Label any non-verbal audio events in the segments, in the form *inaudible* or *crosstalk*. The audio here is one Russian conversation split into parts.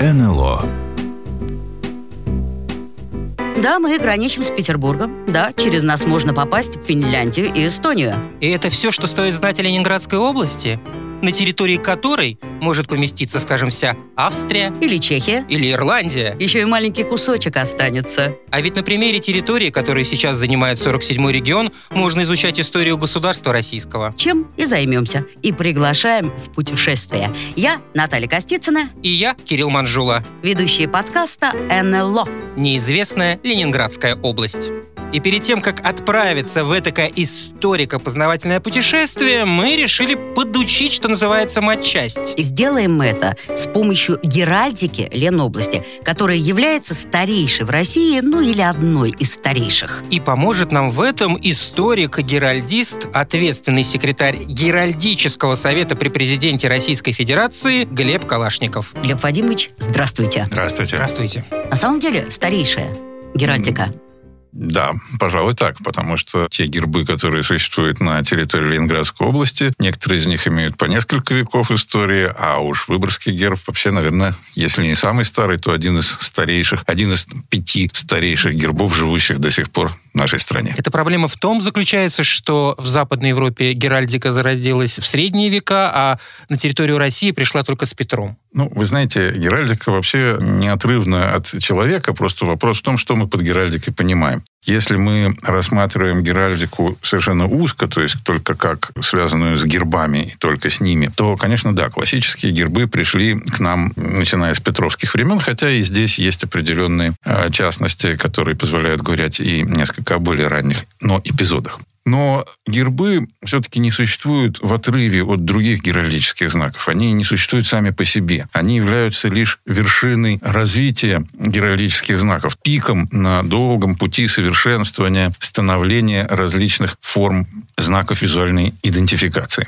НЛО Да, мы граничим с Петербургом. Да, через нас можно попасть в Финляндию и Эстонию. И это все, что стоит знать о Ленинградской области? На территории которой может поместиться, скажем, вся Австрия Или Чехия. или Ирландия. Еще и маленький кусочек останется. А ведь на примере территории, которую сейчас занимает 47-й регион, можно изучать историю государства российского. Чем и займемся. И приглашаем в путешествие. Я Наталья Костицына, И я, Кирилл Манжула, ведущая подкаста НЛО. неизвестная Ленинградская область. И перед тем, как отправиться в этакое историко-познавательное путешествие, мы решили подучить, что называется, матчасть. И сделаем мы это с помощью геральдики Ленобласти, которая является старейшей в России, ну или одной из старейших. И поможет нам в этом историк, геральдист, ответственный секретарь Геральдического совета при президенте Российской Федерации Глеб Калашников. Глеб Вадимович, здравствуйте. Здравствуйте. Здравствуйте. На самом деле старейшая геральдика. Да, пожалуй, так, потому что те гербы, которые существуют на территории Ленинградской области, некоторые из них имеют по несколько веков истории, а уж Выборгский герб вообще, наверное, если не самый старый, то один из старейших, один из пяти старейших гербов, живущих до сих пор в нашей стране. Эта проблема в том заключается, что в Западной Европе геральдика зародилась в средние века, а на территорию России пришла только с Петром. Ну, вы знаете, геральдика вообще неотрывна от человека. Просто вопрос в том, что мы под геральдикой понимаем. Если мы рассматриваем геральдику совершенно узко, то есть только как связанную с гербами и только с ними, то, конечно, да, классические гербы пришли к нам, начиная с петровских времен, хотя и здесь есть определенные э, частности, которые позволяют говорить и несколько о более ранних, но эпизодах. Но гербы все-таки не существуют в отрыве от других геральдических знаков. Они не существуют сами по себе. Они являются лишь вершиной развития геральдических знаков, пиком на долгом пути совершенствования, становления различных форм знаков визуальной идентификации.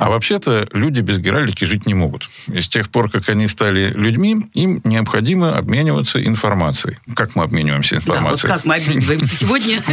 А вообще-то люди без геральдики жить не могут. И с тех пор, как они стали людьми, им необходимо обмениваться информацией. Как мы обмениваемся Да, вот информацией? как мы обмениваемся сегодня *laughs*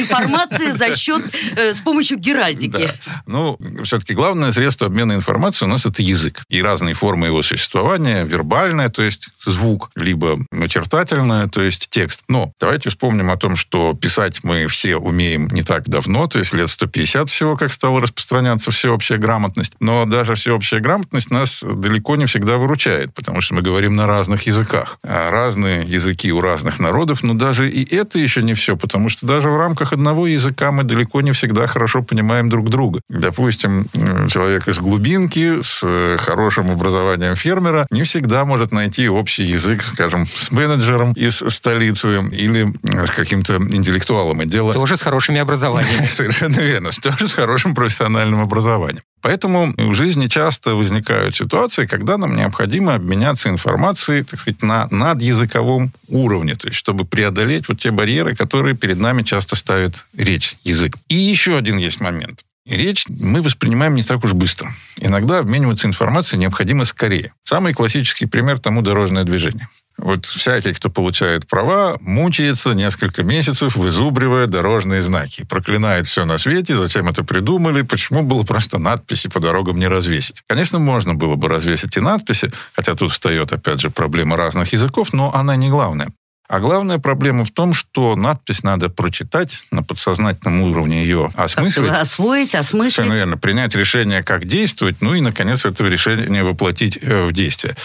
информацией за счет, э, с помощью геральдики. Ну, все-таки главное средство обмена информацией у нас это язык. И разные формы его существования. Вербальное, то есть звук, либо начертательное, то есть текст. Но давайте вспомним о том, что писать мы все умеем не так давно, то есть лет 150 всего, как стала распространяться всеобщая грамотность. Но даже всеобщая грамотность нас далеко не всегда выручает, потому что мы говорим на разных языках. А разные языки у разных народов, но даже и это еще не все, потому что даже в рамках одного языка мы далеко не всегда хорошо понимаем друг друга. Допустим, человек из глубинки с э, хорошим образованием фермера не всегда может найти общий язык, скажем, с менеджером из столицы или с каким-то интеллектуалом. И дело Тоже с хорошими *laughs* образованиями. Совершенно верно. Тоже с хорошим профессиональным образованием. Поэтому в жизни часто возникают ситуации, когда нам необходимо обменяться информацией, так сказать, на надязыковом уровне, то есть чтобы преодолеть вот те барьеры, которые перед нами часто ставит речь, язык. И еще один есть момент. Речь мы воспринимаем не так уж быстро. Иногда обмениваться информацией необходимо скорее. Самый классический пример тому дорожное движение. Вот всякий, кто получает права, мучается несколько месяцев, вызубривая дорожные знаки. Проклинает все на свете, зачем это придумали, почему было просто надписи по дорогам не развесить. Конечно, можно было бы развесить и надписи, хотя тут встает, опять же, проблема разных языков, но она не главная. А главная проблема в том, что надпись надо прочитать на подсознательном уровне ее осмыслить. Как-то освоить, осмыслить. Совершенно верно. Принять решение, как действовать, ну и, наконец, это решение воплотить э, в действие.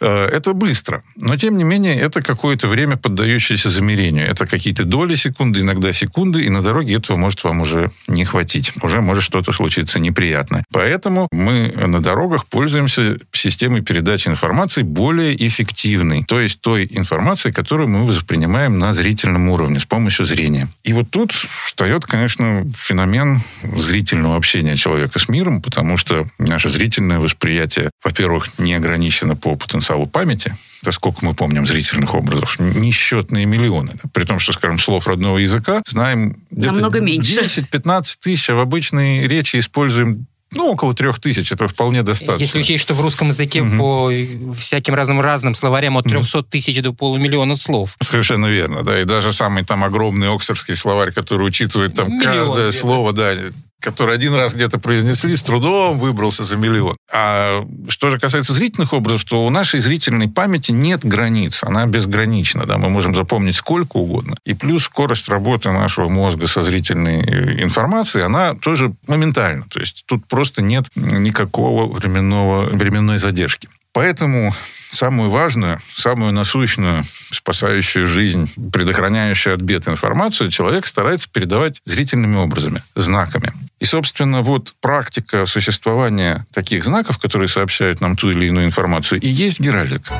Э, Это быстро. Но, тем не менее, это какое-то время, поддающееся замерению. Это какие-то доли секунды, иногда секунды, и на дороге этого может вам уже не хватить. Уже может что-то случиться неприятное. Поэтому мы на дорогах пользуемся системой передачи информации более эффективной. То есть той информацией, которую мы воспринимаем на зрительном уровне с помощью зрения. И вот тут встает, конечно, феномен зрительного общения человека с миром, потому что наше зрительное восприятие, во-первых, не ограничено по потенциалу памяти, да сколько мы помним зрительных образов, несчетные миллионы. Да? При том, что, скажем, слов родного языка знаем Намного меньше. 10-15 тысяч, а в обычной речи используем Ну, около трех тысяч, это вполне достаточно. Если учесть, что в русском языке угу. по всяким разным разным словарям от 300 тысяч до полумиллиона слов. Совершенно верно, да. И даже самый там огромный оксфордский словарь, который учитывает там Миллион, каждое слово, да, который один раз где-то произнесли, с трудом выбрался за миллион. А что же касается зрительных образов, то у нашей зрительной памяти нет границ. Она безгранична. Да? Мы можем запомнить сколько угодно. И плюс скорость работы нашего мозга со зрительной э, информацией, она тоже моментальна. То есть тут просто нет никакого временного, временной задержки. Поэтому самую важную, самую насущную, спасающую жизнь, предохраняющую от бед информацию человек старается передавать зрительными образами, знаками. И, собственно, вот практика существования таких знаков, которые сообщают нам ту или иную информацию, и есть геральдика.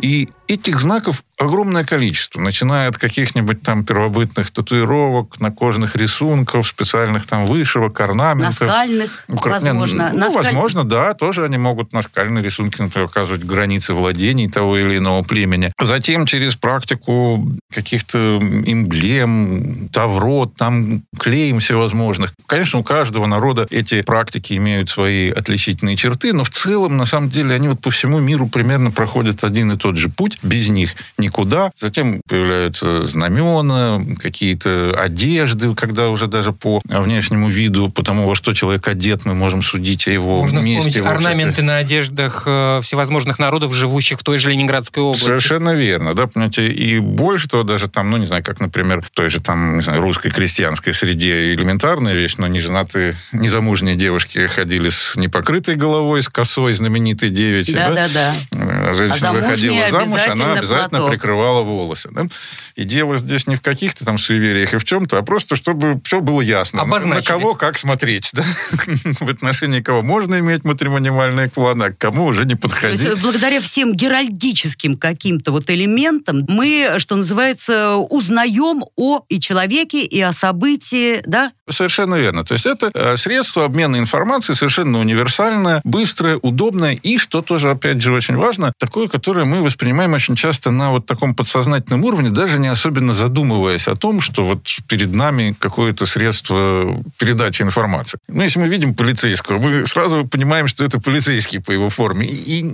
И этих знаков огромное количество, начиная от каких-нибудь там первобытных татуировок, накожных рисунков, специальных там вышивок, орнаментов. Наскальных, Укра... возможно. Ну, Наскаль... возможно, да, тоже они могут наскальные рисунки, например, указывать границы владений того или иного племени. Затем через практику каких-то эмблем, таврот, там клеем всевозможных. Конечно, у каждого народа эти практики имеют свои отличительные черты, но в целом, на самом деле, они вот по всему миру примерно проходят один и тот же путь без них никуда. Затем появляются знамена, какие-то одежды, когда уже даже по внешнему виду, потому во что человек одет, мы можем судить о его Можно месте. вспомнить орнаменты на одеждах э, всевозможных народов, живущих в той же Ленинградской области. Совершенно верно, да, понимаете, и больше того, даже там, ну, не знаю, как, например, в той же там, не знаю, русской крестьянской среде элементарная вещь, но неженатые, незамужние девушки ходили с непокрытой головой, с косой знаменитой девичьей, да? Да, да, да. Женщина а выходила замуж, она обязательно платок. прикрывала волосы. Да? И дело здесь не в каких-то там суевериях и в чем-то, а просто чтобы все было ясно. Обозначили. На кого как смотреть. Да? *laughs* в отношении кого можно иметь матримониальные планы, а к кому уже не подходить. То есть, благодаря всем геральдическим каким-то вот элементам мы, что называется, узнаем о и человеке, и о событии, да? Совершенно верно. То есть это э, средство обмена информацией совершенно универсальное, быстрое, удобное и, что тоже, опять же, очень важно, такое, которое мы воспринимаем очень часто на вот таком подсознательном уровне, даже не особенно задумываясь о том, что вот перед нами какое-то средство передачи информации. Ну, если мы видим полицейского, мы сразу понимаем, что это полицейский по его форме. И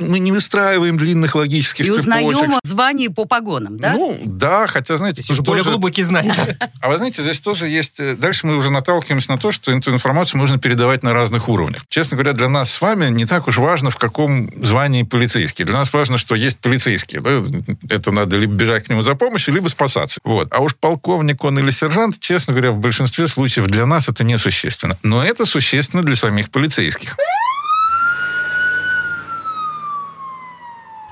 мы не выстраиваем длинных логических и цепочек. И узнаем звание по погонам, да? Ну, да, хотя, знаете... Это уже более глубокие знания. *laughs* А вы знаете, здесь тоже есть... Э, дальше мы уже наталкиваемся на то, что эту информацию можно передавать на разных уровнях. Честно говоря, для нас с вами не так уж важно, в каком звании полицейский. Для нас важно, что есть полицейские. Да? Это надо либо бежать к нему за помощью, либо спасаться. Вот. А уж полковник он или сержант, честно говоря, в большинстве случаев для нас это несущественно. Но это существенно для самих полицейских.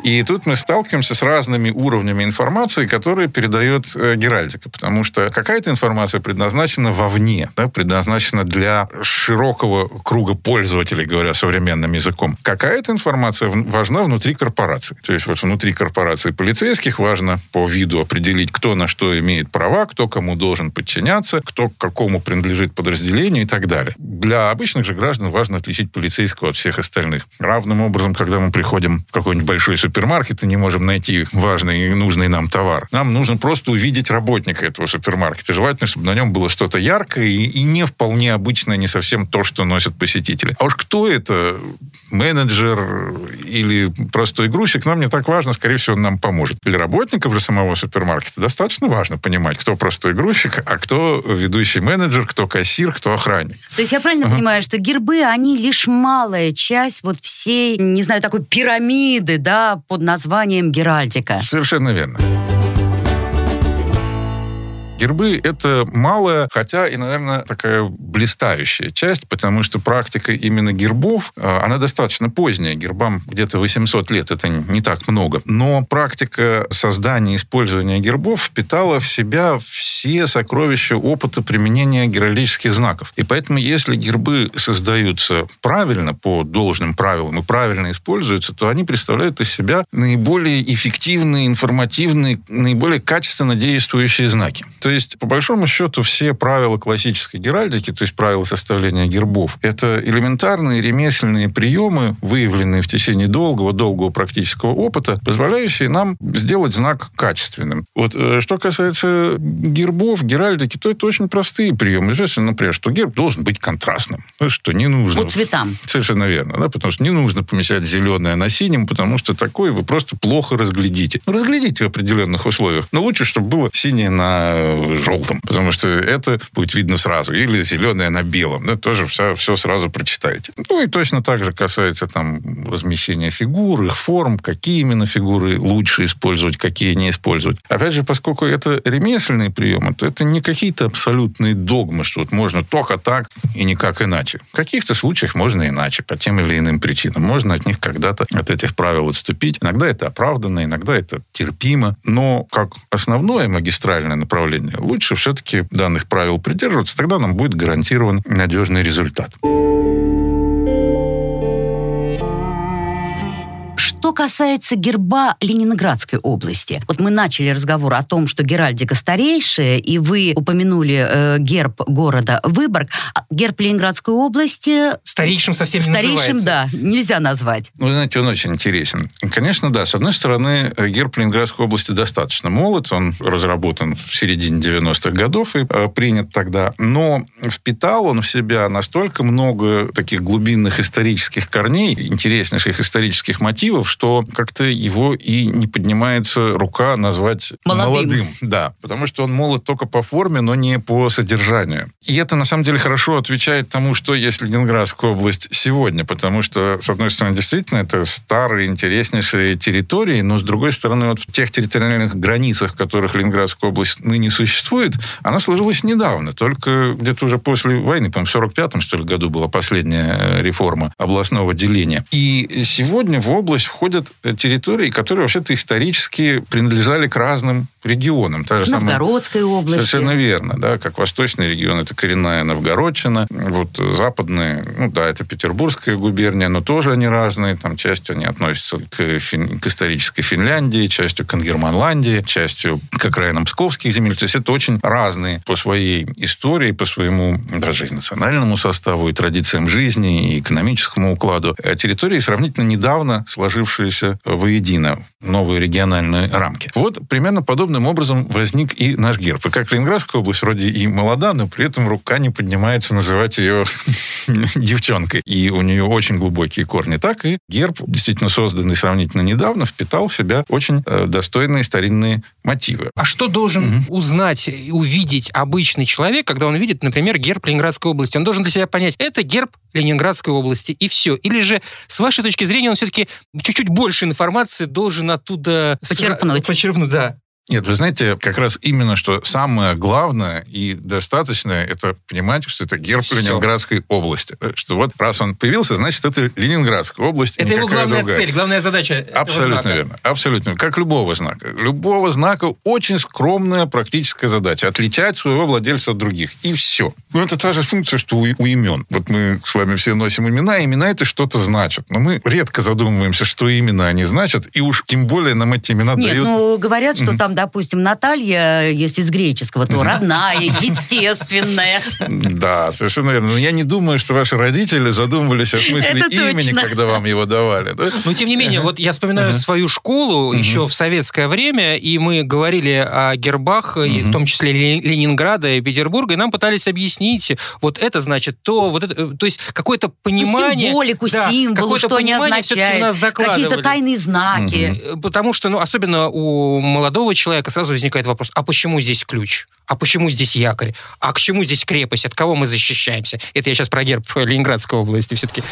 И тут мы сталкиваемся с разными уровнями информации, которые передает э, Геральдика, потому что какая-то информация предназначена вовне, да, предназначена для широкого круга пользователей, говоря современным языком. Какая-то информация важна внутри корпорации. То есть вот внутри корпорации полицейских важно по виду определить, кто на что имеет права, кто кому должен подчиняться, кто к какому принадлежит подразделению и так далее. Для обычных же граждан важно отличить полицейского от всех остальных. Равным образом, когда мы приходим в какой-нибудь большой супермаркет, супермаркета не можем найти важный и нужный нам товар. Нам нужно просто увидеть работника этого супермаркета. Желательно, чтобы на нем было что-то яркое и, и не вполне обычное, не совсем то, что носят посетители. А уж кто это, менеджер или простой грузчик, нам не так важно, скорее всего, он нам поможет. Для работников же самого супермаркета достаточно важно понимать, кто простой грузчик, а кто ведущий менеджер, кто кассир, кто охранник. То есть я правильно uh-huh. понимаю, что гербы, они лишь малая часть вот всей, не знаю, такой пирамиды, да, под названием Геральдика. Совершенно верно. Гербы — это малая, хотя и, наверное, такая блистающая часть, потому что практика именно гербов, а, она достаточно поздняя. Гербам где-то 800 лет, это не так много. Но практика создания и использования гербов впитала в себя все сокровища опыта применения геральдических знаков. И поэтому, если гербы создаются правильно, по должным правилам, и правильно используются, то они представляют из себя наиболее эффективные, информативные, наиболее качественно действующие знаки. То есть, по большому счету, все правила классической геральдики, то есть правила составления гербов, это элементарные ремесленные приемы, выявленные в течение долгого-долгого практического опыта, позволяющие нам сделать знак качественным. Вот э, что касается гербов, геральдики, то это очень простые приемы. Известно, например, что герб должен быть контрастным. Ну, что не нужно... По цветам. Совершенно верно, да, потому что не нужно помещать зеленое на синем, потому что такое вы просто плохо разглядите. Ну, разглядите в определенных условиях. Но лучше, чтобы было синее на желтом, потому что это будет видно сразу. Или зеленое на белом. Да, тоже все, все сразу прочитаете. Ну, и точно так же касается там размещения фигур, их форм, какие именно фигуры лучше использовать, какие не использовать. Опять же, поскольку это ремесленные приемы, то это не какие-то абсолютные догмы, что вот можно только так и никак иначе. В каких-то случаях можно иначе, по тем или иным причинам. Можно от них когда-то, от этих правил отступить. Иногда это оправданно, иногда это терпимо. Но как основное магистральное направление, лучше все-таки данных правил придерживаться, тогда нам будет гарантирован надежный результат. Что касается герба Ленинградской области, вот мы начали разговор о том, что геральдика старейшая, и вы упомянули э, герб города Выборг. А герб Ленинградской области... Старейшим совсем не Старейшим, называется. да, нельзя назвать. Ну, знаете, он очень интересен. Конечно, да. С одной стороны, герб Ленинградской области достаточно молод. Он разработан в середине 90-х годов и э, принят тогда. Но впитал он в себя настолько много таких глубинных исторических корней, интереснейших исторических мотивов, что как-то его и не поднимается рука назвать Молодым. молодым. Да, потому что он молод только по форме, но не по содержанию. И это, на самом деле, хорошо отвечает тому, что есть Ленинградская область сегодня, потому что, с одной стороны, действительно, это старые, интереснейшие территории, но, с другой стороны, вот в тех территориальных границах, в которых Ленинградская область ныне существует, она сложилась недавно, только где-то уже после войны, по-моему, в 45-м, что ли, году была последняя э, реформа областного деления. И сегодня в область входят территории, которые вообще-то исторически принадлежали к разным регионам. Та же самая- Новгородской области. Совершенно верно, да, как восточный регион, это коренная Новгородчина, вот западные, ну да, это Петербургская губерния, но тоже они разные, там частью они относятся к, Фин- к исторической Финляндии, частью к Ангерманландии, частью к окраинам Псковских земель, то есть это очень разные по своей истории, по своему даже и национальному составу, и традициям жизни, и экономическому укладу. э, Территории сравнительно недавно сложившиеся воедино новые региональные рамки. Вот примерно подобным образом возник и наш герб. И как Ленинградская область вроде и молода, но при этом рука не поднимается называть ее *laughs* девчонкой. И у нее очень глубокие корни. Так и герб, действительно созданный сравнительно недавно, впитал в себя очень э, достойные старинные мотивы. А что должен узнать, и увидеть обычный человек, когда он видит, например, герб Ленинградской области? Он должен для себя понять, это герб Ленинградской области, и все. Или же, с вашей точки зрения, он все-таки чуть-чуть больше информации должен оттуда... с- Почерпнуть. Почерпнуть, да. Нет, вы знаете, как раз именно, что самое главное и достаточное, это понимать, что это герб Всё. Ленинградской области. Что вот раз он появился, значит, это Ленинградская область. и Это его главная другая. цель, главная задача этого Абсолютно знака. верно. Абсолютно. Как любого знака. Любого знака очень скромная практическая задача. Отличать своего владельца от других. И все. Ну, это та же функция, что у, у имен. Вот мы с вами все носим имена, и имена это что-то значат. Но мы редко задумываемся, что именно они значат, и уж тем более нам эти имена Нет, дают... ну говорят, что там, допустим, Наталья, если из греческого, то родная, естественная. Да, совершенно верно. Но я не думаю, что ваши родители задумывались о смысле имени, когда вам его давали. да? Но тем не менее, вот я вспоминаю свою школу еще в советское время, и мы говорили о гербах, и в том числе Ле- Ленинграда и Петербурга, и нам пытались объяснить, вот это значит то, вот это, э, то есть какое-то понимание... Ну, Символику, Да, символу, что они понимание означают. Какие-то тайные знаки. Э, Потому что, ну, особенно у молодого человека сразу возникает вопрос, а почему здесь ключ? А почему здесь якорь? А к чему здесь крепость? От кого мы защищаемся? Это я сейчас про герб Ленинградской области все-таки.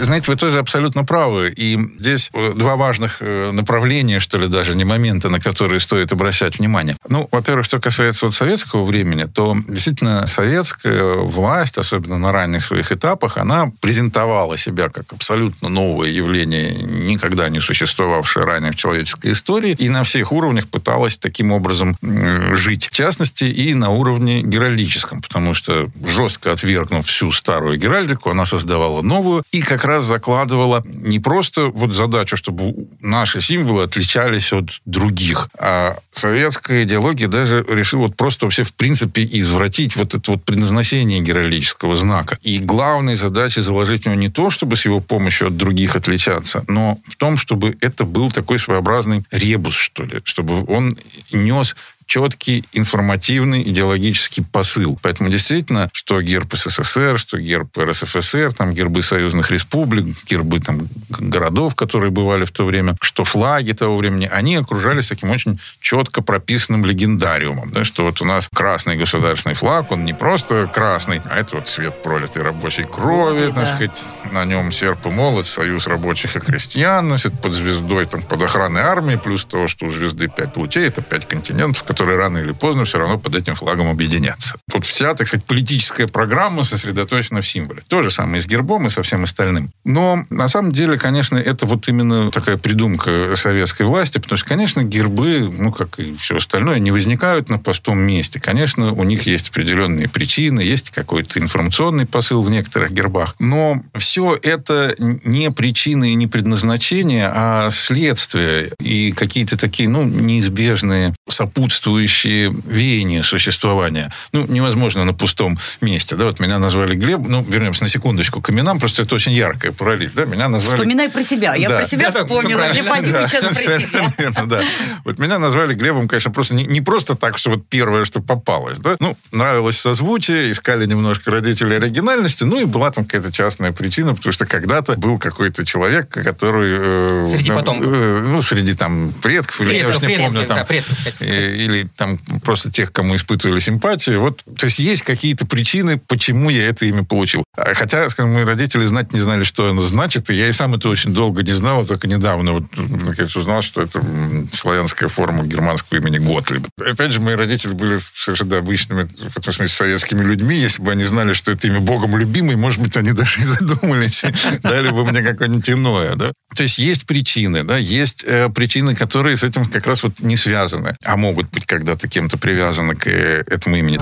Знаете, вы тоже абсолютно правы. И здесь э, два важных э, направления, что ли, даже не моменты, на которые стоит обращать внимание. Ну, во-первых, что касается вот советского времени, то действительно советская власть, особенно на ранних своих этапах, она презентовала себя как абсолютно новое явление, никогда не существовавшее ранее в человеческой истории, и на всех уровнях пыталась таким образом жить. В частности, и на уровне геральдическом, потому что жестко отвергнув всю старую геральдику, она создавала новую, и как раз закладывала не просто вот задачу, чтобы наши символы отличались от других, а советская идеология даже решила вот просто вообще в принципе извратить вот это вот предназначение геральдического знака. И главной задачей заложить в него не то, чтобы с его помощью от других отличаться, но в том, чтобы это был такой своеобразный ребус, что ли, чтобы он нес четкий информативный идеологический посыл. Поэтому действительно, что герб СССР, что герб РСФСР, там гербы союзных республик, гербы там городов, которые бывали в то время, что флаги того времени, они окружались таким очень четко прописанным легендариумом, да, что вот у нас красный государственный флаг, он не просто красный, а это вот цвет пролитой рабочей крови, да. так сказать, на нем серп и молот, союз рабочих и крестьян, носит под звездой, там, под охраной армии, плюс то, что у звезды пять лучей, это пять континентов, которые рано или поздно все равно под этим флагом объединятся. Вот вся, так сказать, политическая программа сосредоточена в символе. То же самое и с гербом, и со всем остальным. Но на самом деле, конечно, это вот именно такая придумка советской власти, потому что, конечно, гербы, ну, как и все остальное, не возникают на пустом месте. Конечно, у них есть определенные причины, есть какой-то информационный посыл в некоторых гербах. Но все это не причины и не предназначение, а следствие и какие-то такие, ну, неизбежные сопутствующие сопутствующие веяния существования. Ну, невозможно на пустом месте. Да, вот меня назвали Глеб, ну, вернемся на секундочку к именам, просто это очень яркая параллель. Да, меня назвали... Вспоминай про себя. Я да. про себя да, вспомнила, *laughs* да, Глеб Владимирович, да, про себя. Верно, да. Вот меня назвали Глебом, конечно, просто не, не просто так, что вот первое, что попалось. Да? Ну, нравилось созвучие, искали немножко родителей оригинальности, ну, и была там какая-то частная причина, потому что когда-то был какой-то человек, который... Э, среди потомков. Э, ну, среди там предков, или предков, я уж не предков, помню, там... Да, предков, э, или там просто тех, кому испытывали симпатию. Вот, то есть есть какие-то причины, почему я это имя получил. А хотя, скажем, мои родители знать не знали, что оно значит, и я и сам это очень долго не знал, только недавно вот, наконец, узнал, что это славянская форма германского имени Готлиб. Опять же, мои родители были совершенно обычными, в этом смысле, советскими людьми. Если бы они знали, что это имя Богом любимый, может быть, они даже и задумались, *laughs* дали бы мне какое-нибудь иное, да. То есть есть причины, да, есть э, причины, которые с этим как раз вот не связаны, а могут быть когда-то кем-то привязаны к э, этому имени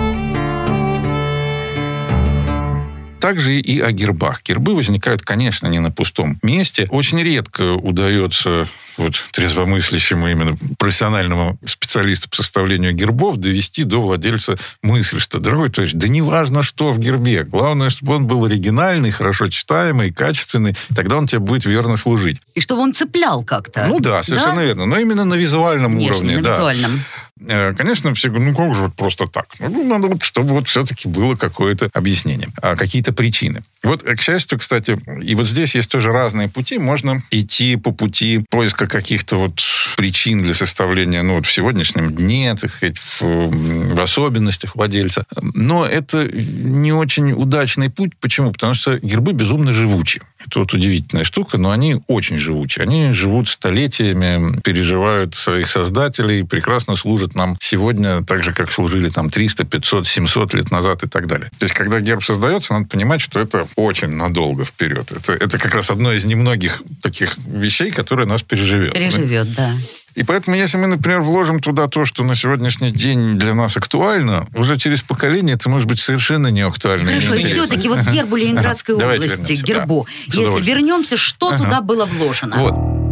также и о гербах. Гербы возникают, конечно, не на пустом месте. Очень редко удается вот трезвомыслящему именно профессиональному специалисту по составлению гербов довести до владельца мысль, что, дорогой товарищ, да не важно, что в гербе. Главное, чтобы он был оригинальный, хорошо читаемый, качественный. Тогда он тебе будет верно служить. И чтобы он цеплял как-то. Ну да, совершенно да? верно. Но именно на визуальном Внешне, уровне. На да. визуальном. Э, конечно, все говорят, ну как же вот просто так? Ну, надо вот, чтобы вот все-таки было какое-то объяснение, а какие-то причины. Вот, к счастью, кстати, и вот здесь есть тоже разные пути. Можно идти по пути поиска каких-то вот причин для составления, ну, вот в сегодняшнем дне, так сказать, в, в особенностях владельца. Но это не очень удачный путь. Почему? Потому что гербы безумно живучи. Это вот удивительная штука, но они очень живучи. Они живут столетиями, переживают своих создателей, прекрасно служат нам сегодня так же, как служили там 300, 500, 700 лет назад и так далее. То есть, когда герб создается, надо понимать, что это очень надолго вперед. Это, это как раз одно из немногих таких вещей, которое нас переживет. Переживет, да. да. И поэтому, если мы, например, вложим туда то, что на сегодняшний день для нас актуально, уже через поколение это может быть совершенно не актуально. Хорошо, и все-таки вот гербу Ленинградской ага. области, гербу, да, если вернемся, что ага. туда было вложено? Вот.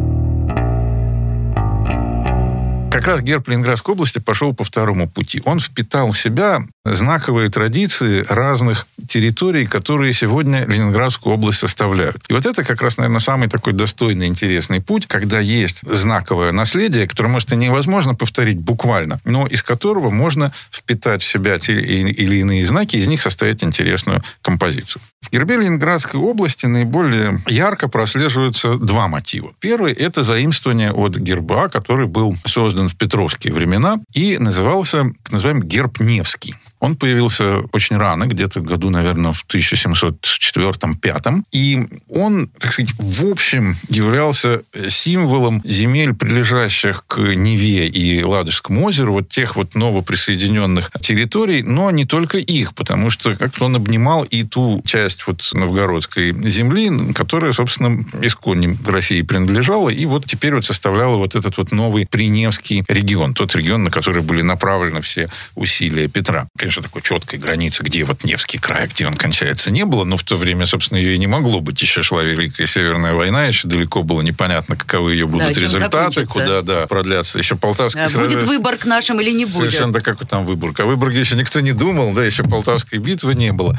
Как раз герб Ленинградской области пошел по второму пути. Он впитал в себя знаковые традиции разных территорий, которые сегодня Ленинградскую область составляют. И вот это как раз, наверное, самый такой достойный, интересный путь, когда есть знаковое наследие, которое, может, и невозможно повторить буквально, но из которого можно впитать в себя те или иные знаки, из них составить интересную композицию. В гербе Ленинградской области наиболее ярко прослеживаются два мотива. Первый – это заимствование от герба, который был создан в петровские времена и назывался, называем, герб Невский. Он появился очень рано, где-то году, наверное, в 1704-1705. И он, так сказать, в общем являлся символом земель, прилежащих к Неве и Ладожскому озеру, вот тех вот новоприсоединенных территорий, но не только их, потому что как-то он обнимал и ту часть вот новгородской земли, которая, собственно, исконне России принадлежала, и вот теперь вот составляла вот этот вот новый Приневский регион, тот регион, на который были направлены все усилия Петра. Конечно, конечно, такой четкой границы, где вот Невский край, где он кончается, не было, но в то время, собственно, ее и не могло быть. Еще шла Великая Северная война, еще далеко было непонятно, каковы ее будут Да, результаты, куда, да, продлятся. Еще Полтавский А Будет выбор к нашим или не будет? Совершенно да, какой там Выборг. О Выборге еще никто не думал, да, еще Полтавской битвы не было.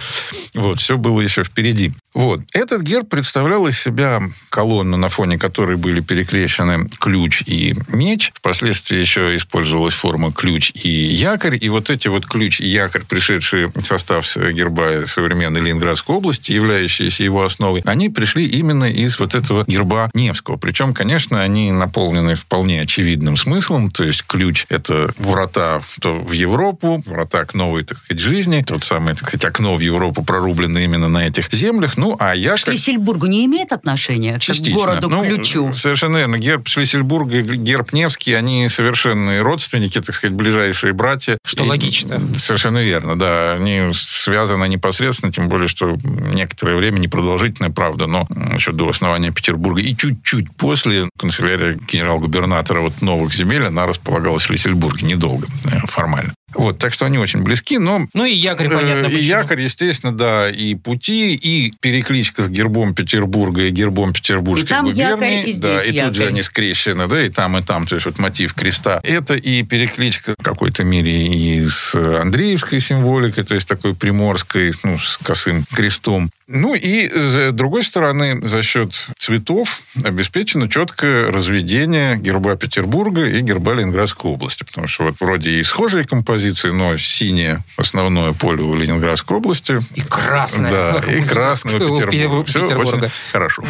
Вот, все было еще впереди. Вот. Этот герб представлял из себя колонну, на фоне которой были перекрещены ключ и меч. Впоследствии еще использовалась форма ключ и якорь. И вот эти вот ключ и якорь, пришедшие в состав герба современной Ленинградской области, являющиеся его основой, они пришли именно из вот этого герба Невского. Причем, конечно, они наполнены вполне очевидным смыслом. То есть ключ – это врата то в Европу, врата к новой, так сказать, жизни. Тот самый, так сказать, окно в Европу прорублено именно на этих землях. Ну, а якорь... Шлиссельбургу не имеет отношения Частично. к городу Ну, ключу? Совершенно верно. Герб Шлиссельбурга и герб Невский, они совершенные родственники, так сказать, ближайшие братья. Что И- логично. Совершенно верно, да. Они связаны непосредственно, тем более, что некоторое время, непродолжительное, правда, но еще до основания Петербурга и чуть-чуть после канцелярия генерал-губернатора вот новых земель, она располагалась в Шлиссельбурге, недолго, э, формально. Вот, так что они очень близки, но Ну и якорь, понятно, Э, И почему. якорь, естественно, да, и пути, и перекличка с гербом Петербурга и гербом Петербургской И там губернии. якорь, и да, здесь и тут же якорь. они скрещены, да, и там, и там, то есть вот мотив креста. Это и перекличка в какой-то мере и с Андреевской символикой, то есть такой приморской, ну, с косым крестом. Ну и с другой стороны, за счет цветов обеспечено четкое разведение герба Петербурга и герба Ленинградской области. Потому что вот вроде и схожие композиции, но синее основное поле у Ленинградской области. И красное. Да, *laughs* и красное у Петербурга. Все очень хорошо.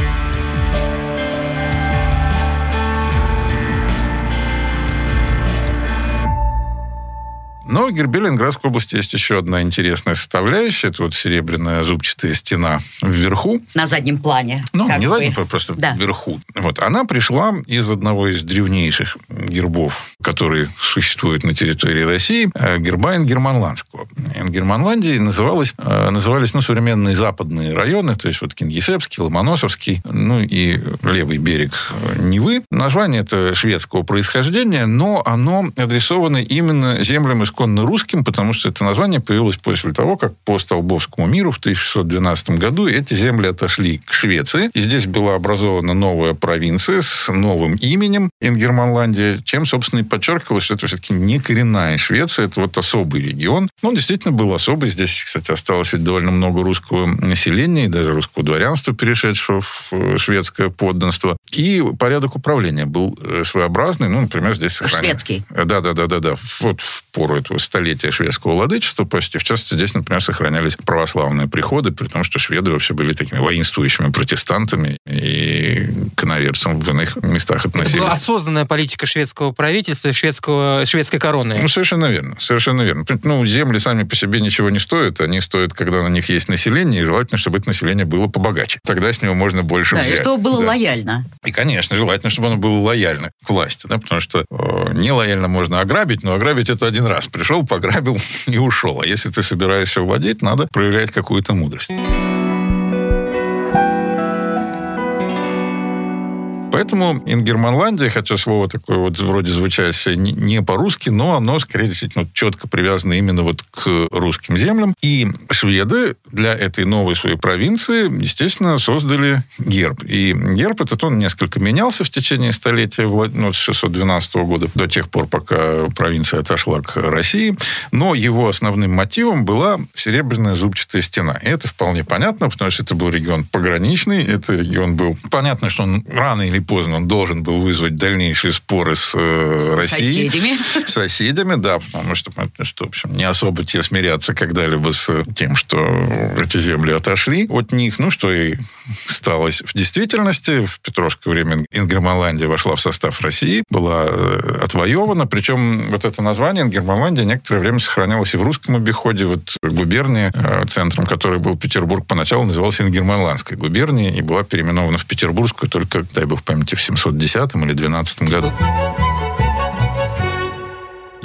Но в гербе Ленинградской области есть еще одна интересная составляющая. Это вот серебряная зубчатая стена вверху. На заднем плане. Ну, не бы. задним, просто Да. вверху. Вот. Она пришла из одного из древнейших гербов, которые существуют на территории России, э, герба Ингерманландского. Ингерманландии называлось, э, назывались ну, современные западные районы, то есть вот Кингисеппский, Ломоносовский, ну и левый берег э, Невы. Название это шведского происхождения, но оно адресовано именно землям исконно русским, потому что это название появилось после того, как по Столбовскому миру в 1612 году эти земли отошли к Швеции. И здесь была образована новая провинция с новым именем Ингерманландия, чем, собственно, и подчеркивалось, что это все-таки не коренная Швеция, это вот особый регион. Ну, он действительно был особый. Здесь, кстати, осталось ведь довольно много русского населения и даже русского дворянства, перешедшего в шведское подданство. И порядок управления был э, своеобразный. Ну, например, здесь сохранен- Шведский. да, да, да, да, да. Вот в пору этого столетия шведского владычества почти. В частности, здесь, например, сохранялись православные приходы, при том, что шведы вообще были такими воинствующими протестантами и к иноверцам в иных местах Это была относились. осознанная политика шведского правительства и шведского, шведской короны. Ну, совершенно верно, совершенно верно. Ну, земли сами по себе ничего не стоят, они стоят, когда на них есть население, и желательно, чтобы это население было побогаче. Тогда с него можно больше Да, взять. и чтобы было Да. лояльно. И, конечно, желательно, чтобы оно было лояльно к власти, да, потому что э, нелояльно можно ограбить, но ограбить это один раз. Пришел, пограбил *laughs* и ушел. А если ты собираешься владеть, надо проявлять какую-то мудрость. Поэтому Ингерманландия, хотя слово такое вот вроде звучащее не, по-русски, но оно, скорее, действительно четко привязано именно вот к русским землям. И шведы для этой новой своей провинции, естественно, создали герб. И герб этот, он несколько менялся в течение столетия, ну, с 612 года до тех пор, пока провинция отошла к России. Но его основным мотивом была серебряная зубчатая стена. И это вполне понятно, потому что это был регион пограничный, это регион был... Понятно, что он рано или поздно он должен был вызвать дальнейшие споры с э, Россией. Соседями. С соседями, да, потому что, что, в общем, не особо те смирятся когда-либо с тем, что эти земли отошли от них. Ну, что и сталось в действительности. В Петровское время Ингерманландия вошла в состав России, была э, отвоевана. Причем вот это название Ингерманландия некоторое время сохранялось и в русском обиходе. Вот губерния, э, центром которой был Петербург, поначалу называлась Ингерманландской губернией и была переименована в Петербургскую только, дай бог памяти, в 710 или 12 году.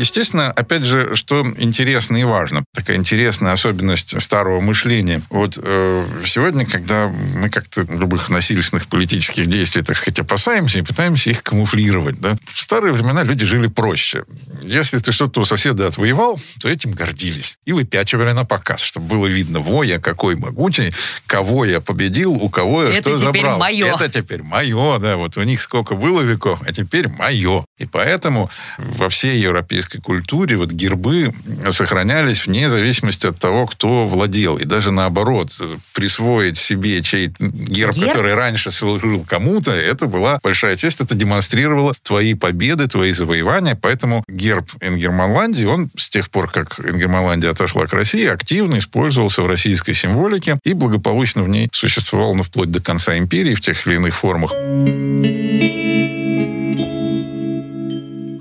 Естественно, опять же, что интересно и важно, такая интересная особенность старого мышления. Вот э, сегодня, когда мы как-то любых насильственных политических действий, так сказать, опасаемся и пытаемся их камуфлировать, да, в старые времена люди жили проще. Если ты что-то у соседа отвоевал, то этим гордились. И выпячивали на показ, чтобы было видно, во, я какой могучий, кого я победил, у кого я Это что теперь забрал. мое. Это теперь мое, да, вот у них сколько было веков, а теперь мое. И поэтому во всей европейской культуре вот гербы сохранялись вне зависимости от того, кто владел. И даже наоборот, присвоить себе чей герб, Герб? который раньше служил кому-то, это была большая честь, это демонстрировало твои победы, твои завоевания. Поэтому герб Ингерманландии, он с тех пор, как Ингерманландия отошла к России, активно использовался в российской символике и благополучно в ней существовал ну, вплоть до конца империи в тех или иных формах.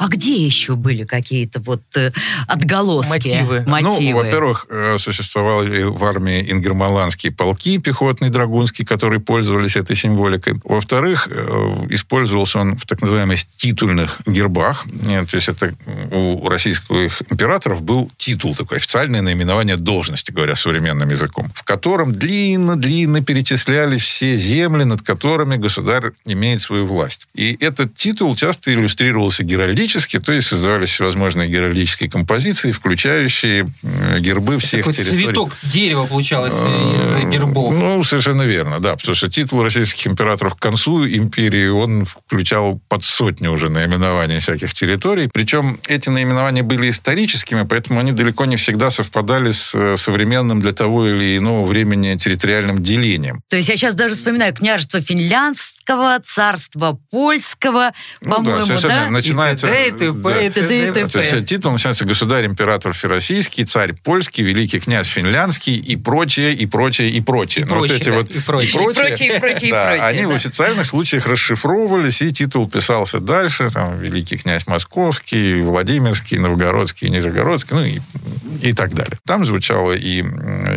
Где еще были какие-то вот э, отголоски? Мотивы. Ну, во-первых, э, существовали в армии ингерманландские полки пехотные, драгунские, которые пользовались этой символикой. Во-вторых, э, использовался он в так называемых титульных гербах. То есть это у российских императоров был титул такой, официальное наименование должности, говоря современным языком, в котором длинно-длинно перечислялись все земли, над которыми государь имеет свою власть. И этот титул часто иллюстрировался геральдически, то есть создавались всевозможные геральдические композиции, включающие э, гербы всех Такой территорий. цветок дерева получалось из гербов. Ну, совершенно верно, да. Потому что титул российских императоров к концу империи, он включал под сотню уже наименований всяких территорий. Причем эти наименования были историческими, поэтому они далеко не всегда совпадали с э, современным для того или иного времени территориальным делением. То есть я сейчас даже вспоминаю княжество финляндского, царство польского, Ну по-моему, совершенно да? Начинается... И. и т.п., да. и т.д. и т.п. То есть титул начинается государь-император всероссийский, царь польский, великий князь финляндский и прочее, и прочее, и прочее. И Но вот прочее, эти да, вот и прочее. И прочее, и прочее, и они в официальных случаях расшифровывались, и титул писался дальше, там, великий князь Московский, Владимирский, Новгородский, Нижегородский, ну и, и так далее. Там звучало и м,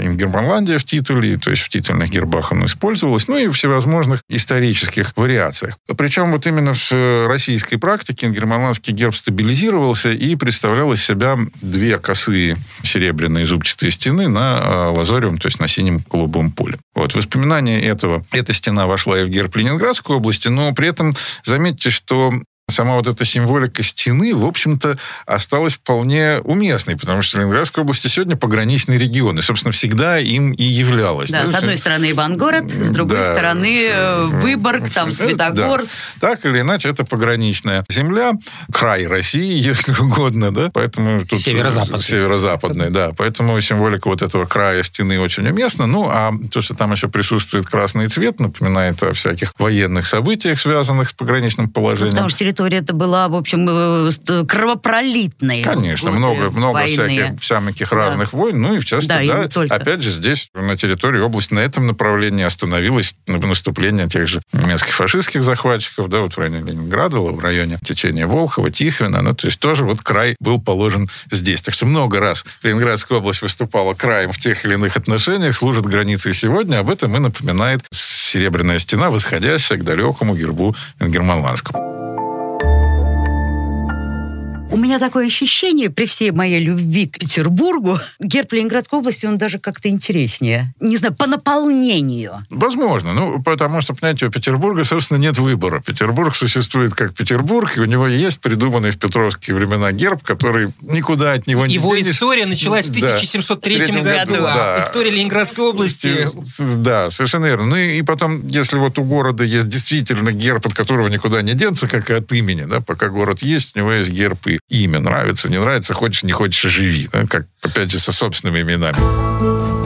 Ингерманландия в титуле, то есть в титульных гербах он использовалась, ну и в всевозможных исторических вариациях. Причем вот именно в э, российской практике ингерманландский герб стабилизировался и представлял из себя две косые серебряные зубчатые стены на э, лазоревом, то есть на синем голубом поле. Вот, воспоминания этого, эта стена вошла и в герб Ленинградской области, но при этом заметьте, что сама вот эта символика стены, в общем-то, осталась вполне уместной, потому что Ленинградская область сегодня пограничный регион, и, собственно, всегда им и являлась. Да, с одной стороны Ивангород, с другой Да. стороны э, Выборг, там Э, Светогорск. да. Так или иначе, это пограничная земля, край России, *laughs* если угодно, да, поэтому тут... Северо-западный. Северо-западный, да, поэтому символика вот этого края стены очень уместна, ну, а то, что там еще присутствует красный цвет, напоминает о всяких военных событиях, связанных с пограничным положением. Потому что территория это была, в общем, э, кровопролитной. Конечно, много, много войны. всяких, всяких разных войн, ну и в частности, Да, да, опять же, здесь, на территории области, на этом направлении остановилось на- наступление тех же немецких фашистских захватчиков, да, вот в районе Ленинграда, в районе течения Волхова, Тихвина, ну, то есть тоже вот край был положен здесь. Так что много раз Ленинградская область выступала краем в тех или иных отношениях, служит границей сегодня, об этом и напоминает серебряная стена, восходящая к далекому гербу Ингерманландскому. У меня такое ощущение, при всей моей любви к Петербургу, герб Ленинградской области, он даже как-то интереснее. Не знаю, по наполнению. Возможно. Ну, потому что, понимаете, у Петербурга, собственно, нет выбора. Петербург существует как Петербург, и у него есть придуманный в петровские времена герб, который никуда от него не Его денешь. история началась в Да. 1703 Третьем году. году, да. История Ленинградской области Да, совершенно верно. Ну и, и потом, если вот у города есть действительно герб, от которого никуда не денется, как и от имени, да, пока город есть, у него есть герб и имя. Нравится, не нравится, хочешь, не хочешь, живи. да, как, опять же, со собственными именами.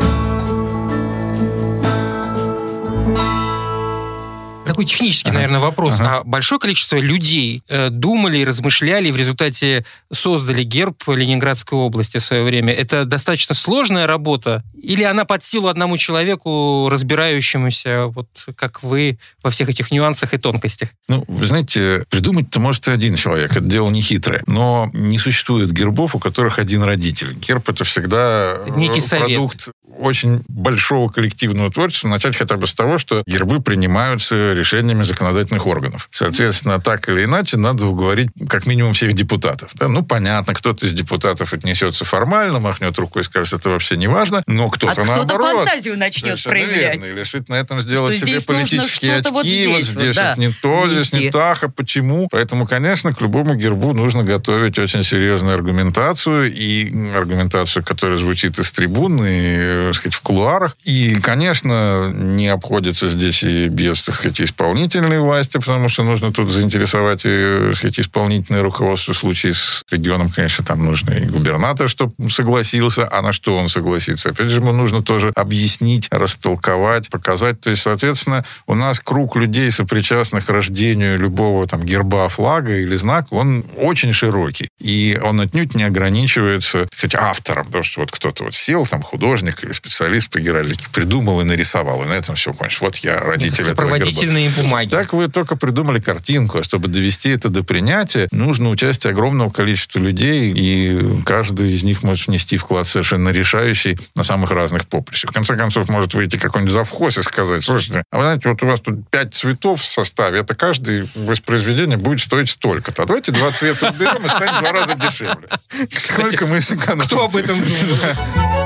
Такой технический, наверное, вопрос. Ага. А большое количество людей э, думали и размышляли, и в результате создали герб Ленинградской области в свое время. Это достаточно сложная работа? Или она под силу одному человеку, разбирающемуся, вот как вы, во всех этих нюансах и тонкостях? Ну, вы знаете, придумать-то может и один человек. Это дело не хитрое. Но не существует гербов, у которых один родитель. Герб это всегда э, Некий совет. Очень большого коллективного творчества начать хотя бы с того, что гербы принимаются решениями законодательных органов. Соответственно, так или иначе, надо уговорить как минимум всех депутатов. Да? Ну, понятно, кто-то из депутатов отнесется формально, махнет рукой и скажет, это вообще не важно, но кто-то, а наоборот... кто-то фантазию начнет проявлять. Верно, и решит на этом сделать что себе политические очки, вот здесь, вот, здесь да, вот не то, здесь не так, а почему. Поэтому, конечно, к любому гербу нужно готовить очень серьезную аргументацию, и аргументацию, которая звучит из трибуны, и, так сказать, в кулуарах. И, конечно, не обходится здесь и без, так сказать, исполнительной власти, потому что нужно тут заинтересовать, и, так сказать, исполнительное руководство. В случае с регионом, конечно, там нужно и губернатор, чтобы согласился, а на что он согласится. Опять же, ему нужно тоже объяснить, растолковать, показать. То есть, соответственно, у нас круг людей, сопричастных рождению любого там герба, флага или знака, он очень широкий. И он отнюдь не ограничивается, кстати, автором, потому что вот кто-то вот сел, там художник или специалист по геральдике, придумал и нарисовал, и на этом все кончилось. Вот я родитель это этого герба. бумаги. Так вы только придумали картинку, а чтобы довести это до принятия, нужно участие огромного количества людей, и каждый из них может внести вклад совершенно решающий на самых разных поприщах. В конце концов, может выйти какой-нибудь завхоз и сказать, слушайте, а вы знаете, вот у вас тут пять цветов в составе, это каждый воспроизведение будет стоить столько-то. А давайте два цвета уберем и станет в два раза дешевле. Сколько мы сэкономим? Кто об этом думал? *laughs*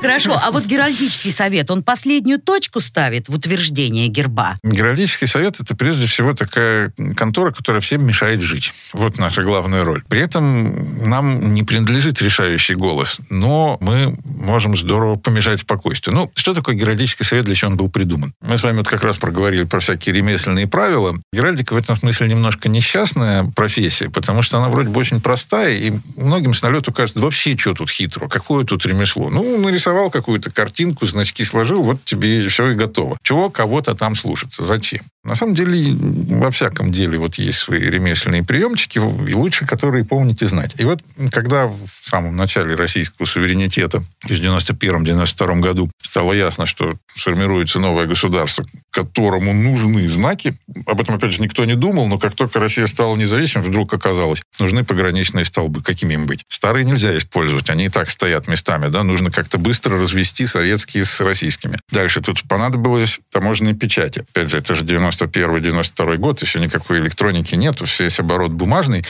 Хорошо, а вот Геральдический совет, он последнюю точку ставит в утверждение герба? Геральдический совет – это прежде всего такая контора, которая всем мешает жить. Вот наша главная роль. При этом нам не принадлежит решающий голос, но мы можем здорово помешать спокойствию. Ну, что такое Геральдический совет, для чего он был придуман? Мы с вами вот как раз проговорили про всякие ремесленные правила. Геральдика в этом смысле немножко несчастная профессия, потому что она вроде бы очень простая, и многим с налету кажется, вообще, что тут хитро, какое тут ремесло? Ну, нарисовал нарисовал какую-то картинку, значки сложил, вот тебе все и готово. Чего кого-то там слушаться? Зачем? На самом деле, во всяком деле вот есть свои ремесленные приемчики, и лучше которые помните знать. И вот когда в самом начале российского суверенитета в 91-92 году стало ясно, что сформируется новое государство, которому нужны знаки, об этом, опять же, никто не думал, но как только Россия стала независимой, вдруг оказалось, нужны пограничные столбы. Какими им быть? Старые нельзя использовать, они и так стоят местами, да, нужно как-то быстро развести советские с российскими. Дальше тут понадобилось таможенные печати. Опять же, это же 91-92 год, еще никакой электроники нету, весь оборот бумажный.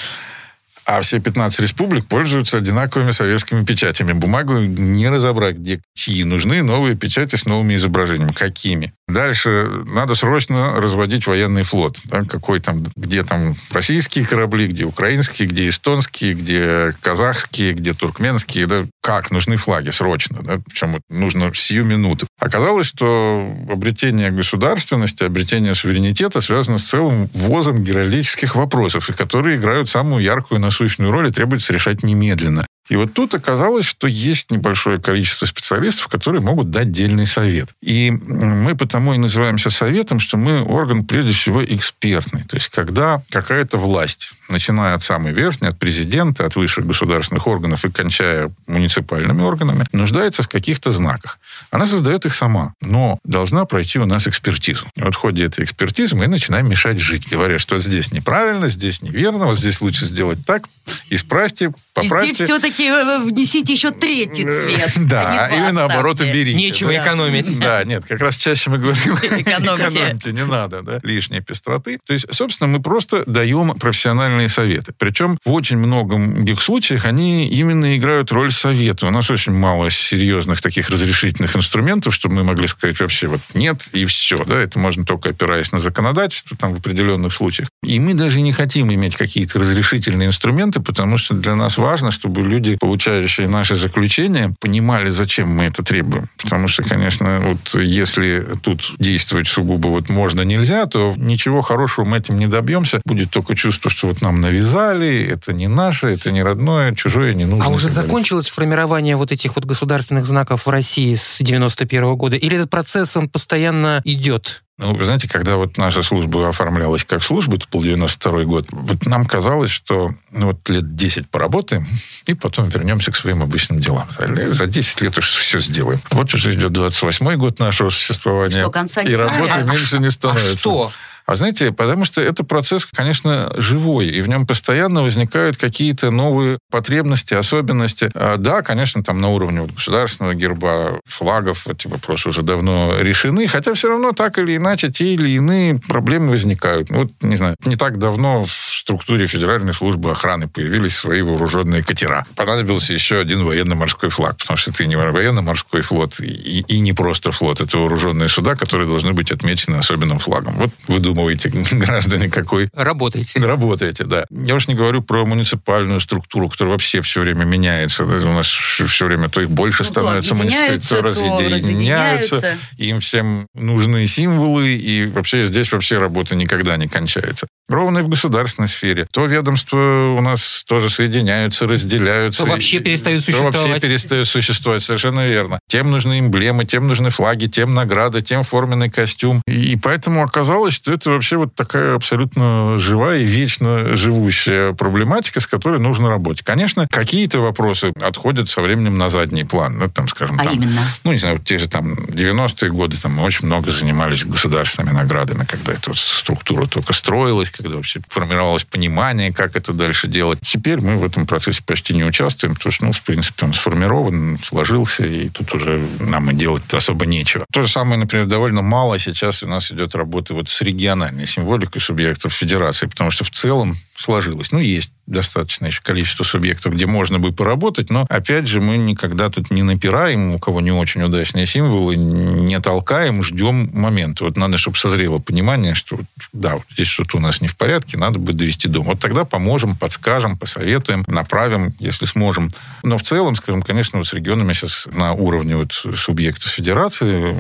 А все 15 республик пользуются одинаковыми советскими печатями. Бумагу не разобрать, где чьи нужны новые печати с новыми изображениями. Какими? Дальше надо срочно разводить военный флот. Да, какой там, где там российские корабли, где украинские, где эстонские, где казахские, где туркменские. Да, как нужны флаги срочно. Да, причем нужно сию минуту. Оказалось, что обретение государственности, обретение суверенитета связано с целым ввозом геральдических вопросов, и которые играют самую яркую на насущную роль и требуется решать немедленно. И вот тут оказалось, что есть небольшое количество специалистов, которые могут дать дельный совет. И мы потому и называемся советом, что мы орган прежде всего экспертный. То есть когда какая-то власть, начиная от самой верхней, от президента, от высших государственных органов и кончая муниципальными органами, нуждается в каких-то знаках. Она создает их сама, но должна пройти у нас экспертизу. И вот в ходе этой экспертизы мы начинаем мешать жить, говоря, что здесь неправильно, здесь неверно, вот здесь лучше сделать так, исправьте, поправьте. И здесь все-таки э, внесите еще третий цвет. Да, или наоборот уберите. Нечего экономить. Да, нет, как раз чаще мы говорим, *laughs* экономьте, не надо, да, лишней пестроты. То есть, собственно, мы просто даем профессиональные советы. Причем в очень многих случаях они именно играют роль совета. У нас очень мало серьезных таких разрешительных инструментов, чтобы мы могли сказать вообще вот нет и все. Да, это можно только опираясь на законодательство там в определенных случаях. И мы даже не хотим иметь какие-то разрешительные инструменты, потому что для нас важно, чтобы люди, получающие наши заключения, понимали, зачем мы это требуем. Потому что, конечно, вот если тут действовать сугубо вот можно, нельзя, то ничего хорошего мы этим не добьемся. Будет только чувство, что вот нам навязали, это не наше, это не родное, чужое не нужно. А уже закончилось формирование вот этих вот государственных знаков в России с 91 -го года? Или этот процесс, он постоянно идет? Ну, вы знаете, когда вот наша служба оформлялась как служба, это был 92 год, вот нам казалось, что ну, вот лет 10 поработаем, и потом вернемся к своим обычным делам. За 10 лет уж все сделаем. Вот уже идет 28 год нашего существования. Что, конца и работы меньше не становится. А что? А знаете, потому что это процесс, конечно, живой, и в нем постоянно возникают какие-то новые потребности, особенности. А, да, конечно, там на уровне государственного герба, флагов эти вопросы уже давно решены, хотя все равно так или иначе те или иные проблемы возникают. Вот, не знаю, не так давно в структуре Федеральной службы охраны появились свои вооруженные катера. Понадобился еще один военно-морской флаг, потому что это не военно-морской флот и, и не просто флот, это вооруженные суда, которые должны быть отмечены особенным флагом. Вот выдумываете, *laughs* граждане, какой... Работаете. Работаете, да. Я уж не говорю про муниципальную структуру, которая вообще все время меняется. У нас все время то их больше ну, становится муниципалитет, то разъединяются. Им всем нужны символы, и вообще здесь вообще работа никогда не кончается. Ровно и в государственной сфере. То ведомства у нас тоже соединяются, разделяются. То вообще перестают существовать. То вообще перестают существовать, совершенно верно. Тем нужны эмблемы, тем нужны флаги, тем награды, тем форменный костюм. И поэтому оказалось, что это вообще вот такая абсолютно живая и вечно живущая проблематика, с которой нужно работать. Конечно, какие-то вопросы отходят со временем на задний план. Ну, там, скажем, а там, именно? ну, не знаю, те же там 90-е годы там мы очень много занимались государственными наградами, когда эта вот структура только строилась, когда вообще формировалось понимание, как это дальше делать. Теперь мы в этом процессе почти не участвуем, потому что, ну, в принципе, он сформирован, сложился, и тут уже нам и делать особо нечего. То же самое, например, довольно мало сейчас у нас идет работы вот с региональной символикой субъектов федерации, потому что в целом сложилось. Ну, есть достаточное еще количество субъектов, где можно бы поработать, но, опять же, мы никогда тут не напираем, у кого не очень удачные символы, не толкаем, ждем момента. Вот надо, чтобы созрело понимание, что да, вот здесь что-то у нас не в порядке, надо бы довести до. Вот тогда поможем, подскажем, посоветуем, направим, если сможем. Но в целом, скажем, конечно, вот с регионами сейчас на уровне вот субъектов федерации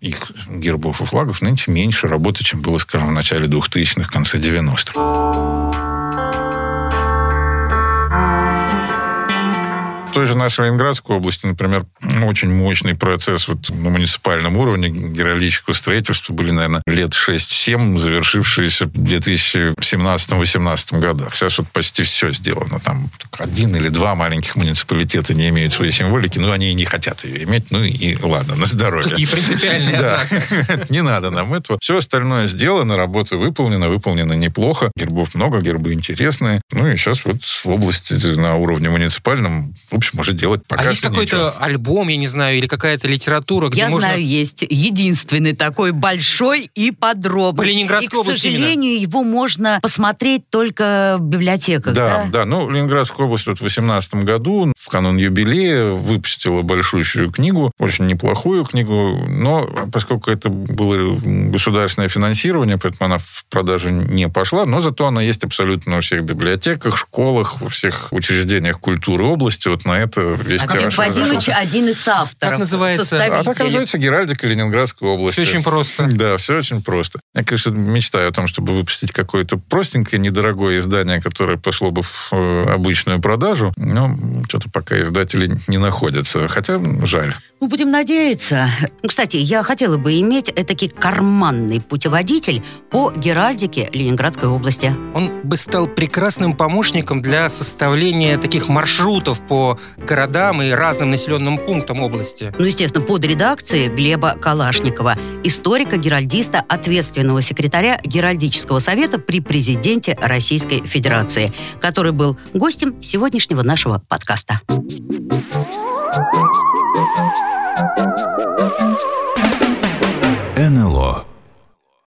их гербов и флагов нынче меньше работы, чем было, скажем, в начале 2000-х, конце 90-х. Той же нашей Ленинградской области, например, очень мощный процесс вот на муниципальном уровне героического строительства были, наверное, лет 6-7, завершившиеся в 2017-2018 годах. Сейчас вот почти все сделано. Там один или два маленьких муниципалитета не имеют своей символики, но они и не хотят ее иметь. Ну и ладно, на здоровье. Какие принципиальные, Да, *laughs* не надо нам этого. Все остальное сделано, работа выполнена, выполнена неплохо. Гербов много, гербы интересные. Ну и сейчас вот в области на уровне муниципальном, в общем, уже делать пока А есть какой-то альбом, я не знаю, или какая-то литература, где Я можно... знаю, есть единственный такой большой и подробный. По Ленинградской и, к сожалению, его можно посмотреть только в библиотеках. Да, Да, да. Ну, Ленинградская область вот в 2018 году в канун юбилея выпустила большущую книгу, очень неплохую книгу, но поскольку это было государственное финансирование, поэтому она в продажу не пошла, но зато она есть абсолютно во всех библиотеках, школах, во всех учреждениях культуры области. Вот на это весь Вадим тираж Вадимович один из авторов, Как называется? А так называется Геральдика Ленинградской области. Все очень просто. *laughs* Да, все очень просто. Я, конечно, мечтаю о том, чтобы выпустить какое-то простенькое, недорогое издание, которое пошло бы в э, обычную продажу, но что-то пока издатели не находятся. Хотя жаль. Ну, будем надеяться. Кстати, я хотела бы иметь этакий карманный путеводитель по геральдике Ленинградской области. Он бы стал прекрасным помощником для составления таких маршрутов по городам и разным населенным пунктам области. Ну, естественно, под редакцией Глеба Калашникова, историка-геральдиста, ответственного секретаря Геральдического совета при президенте Российской Федерации, который был гостем сегодняшнего нашего подкаста. Thank you. Música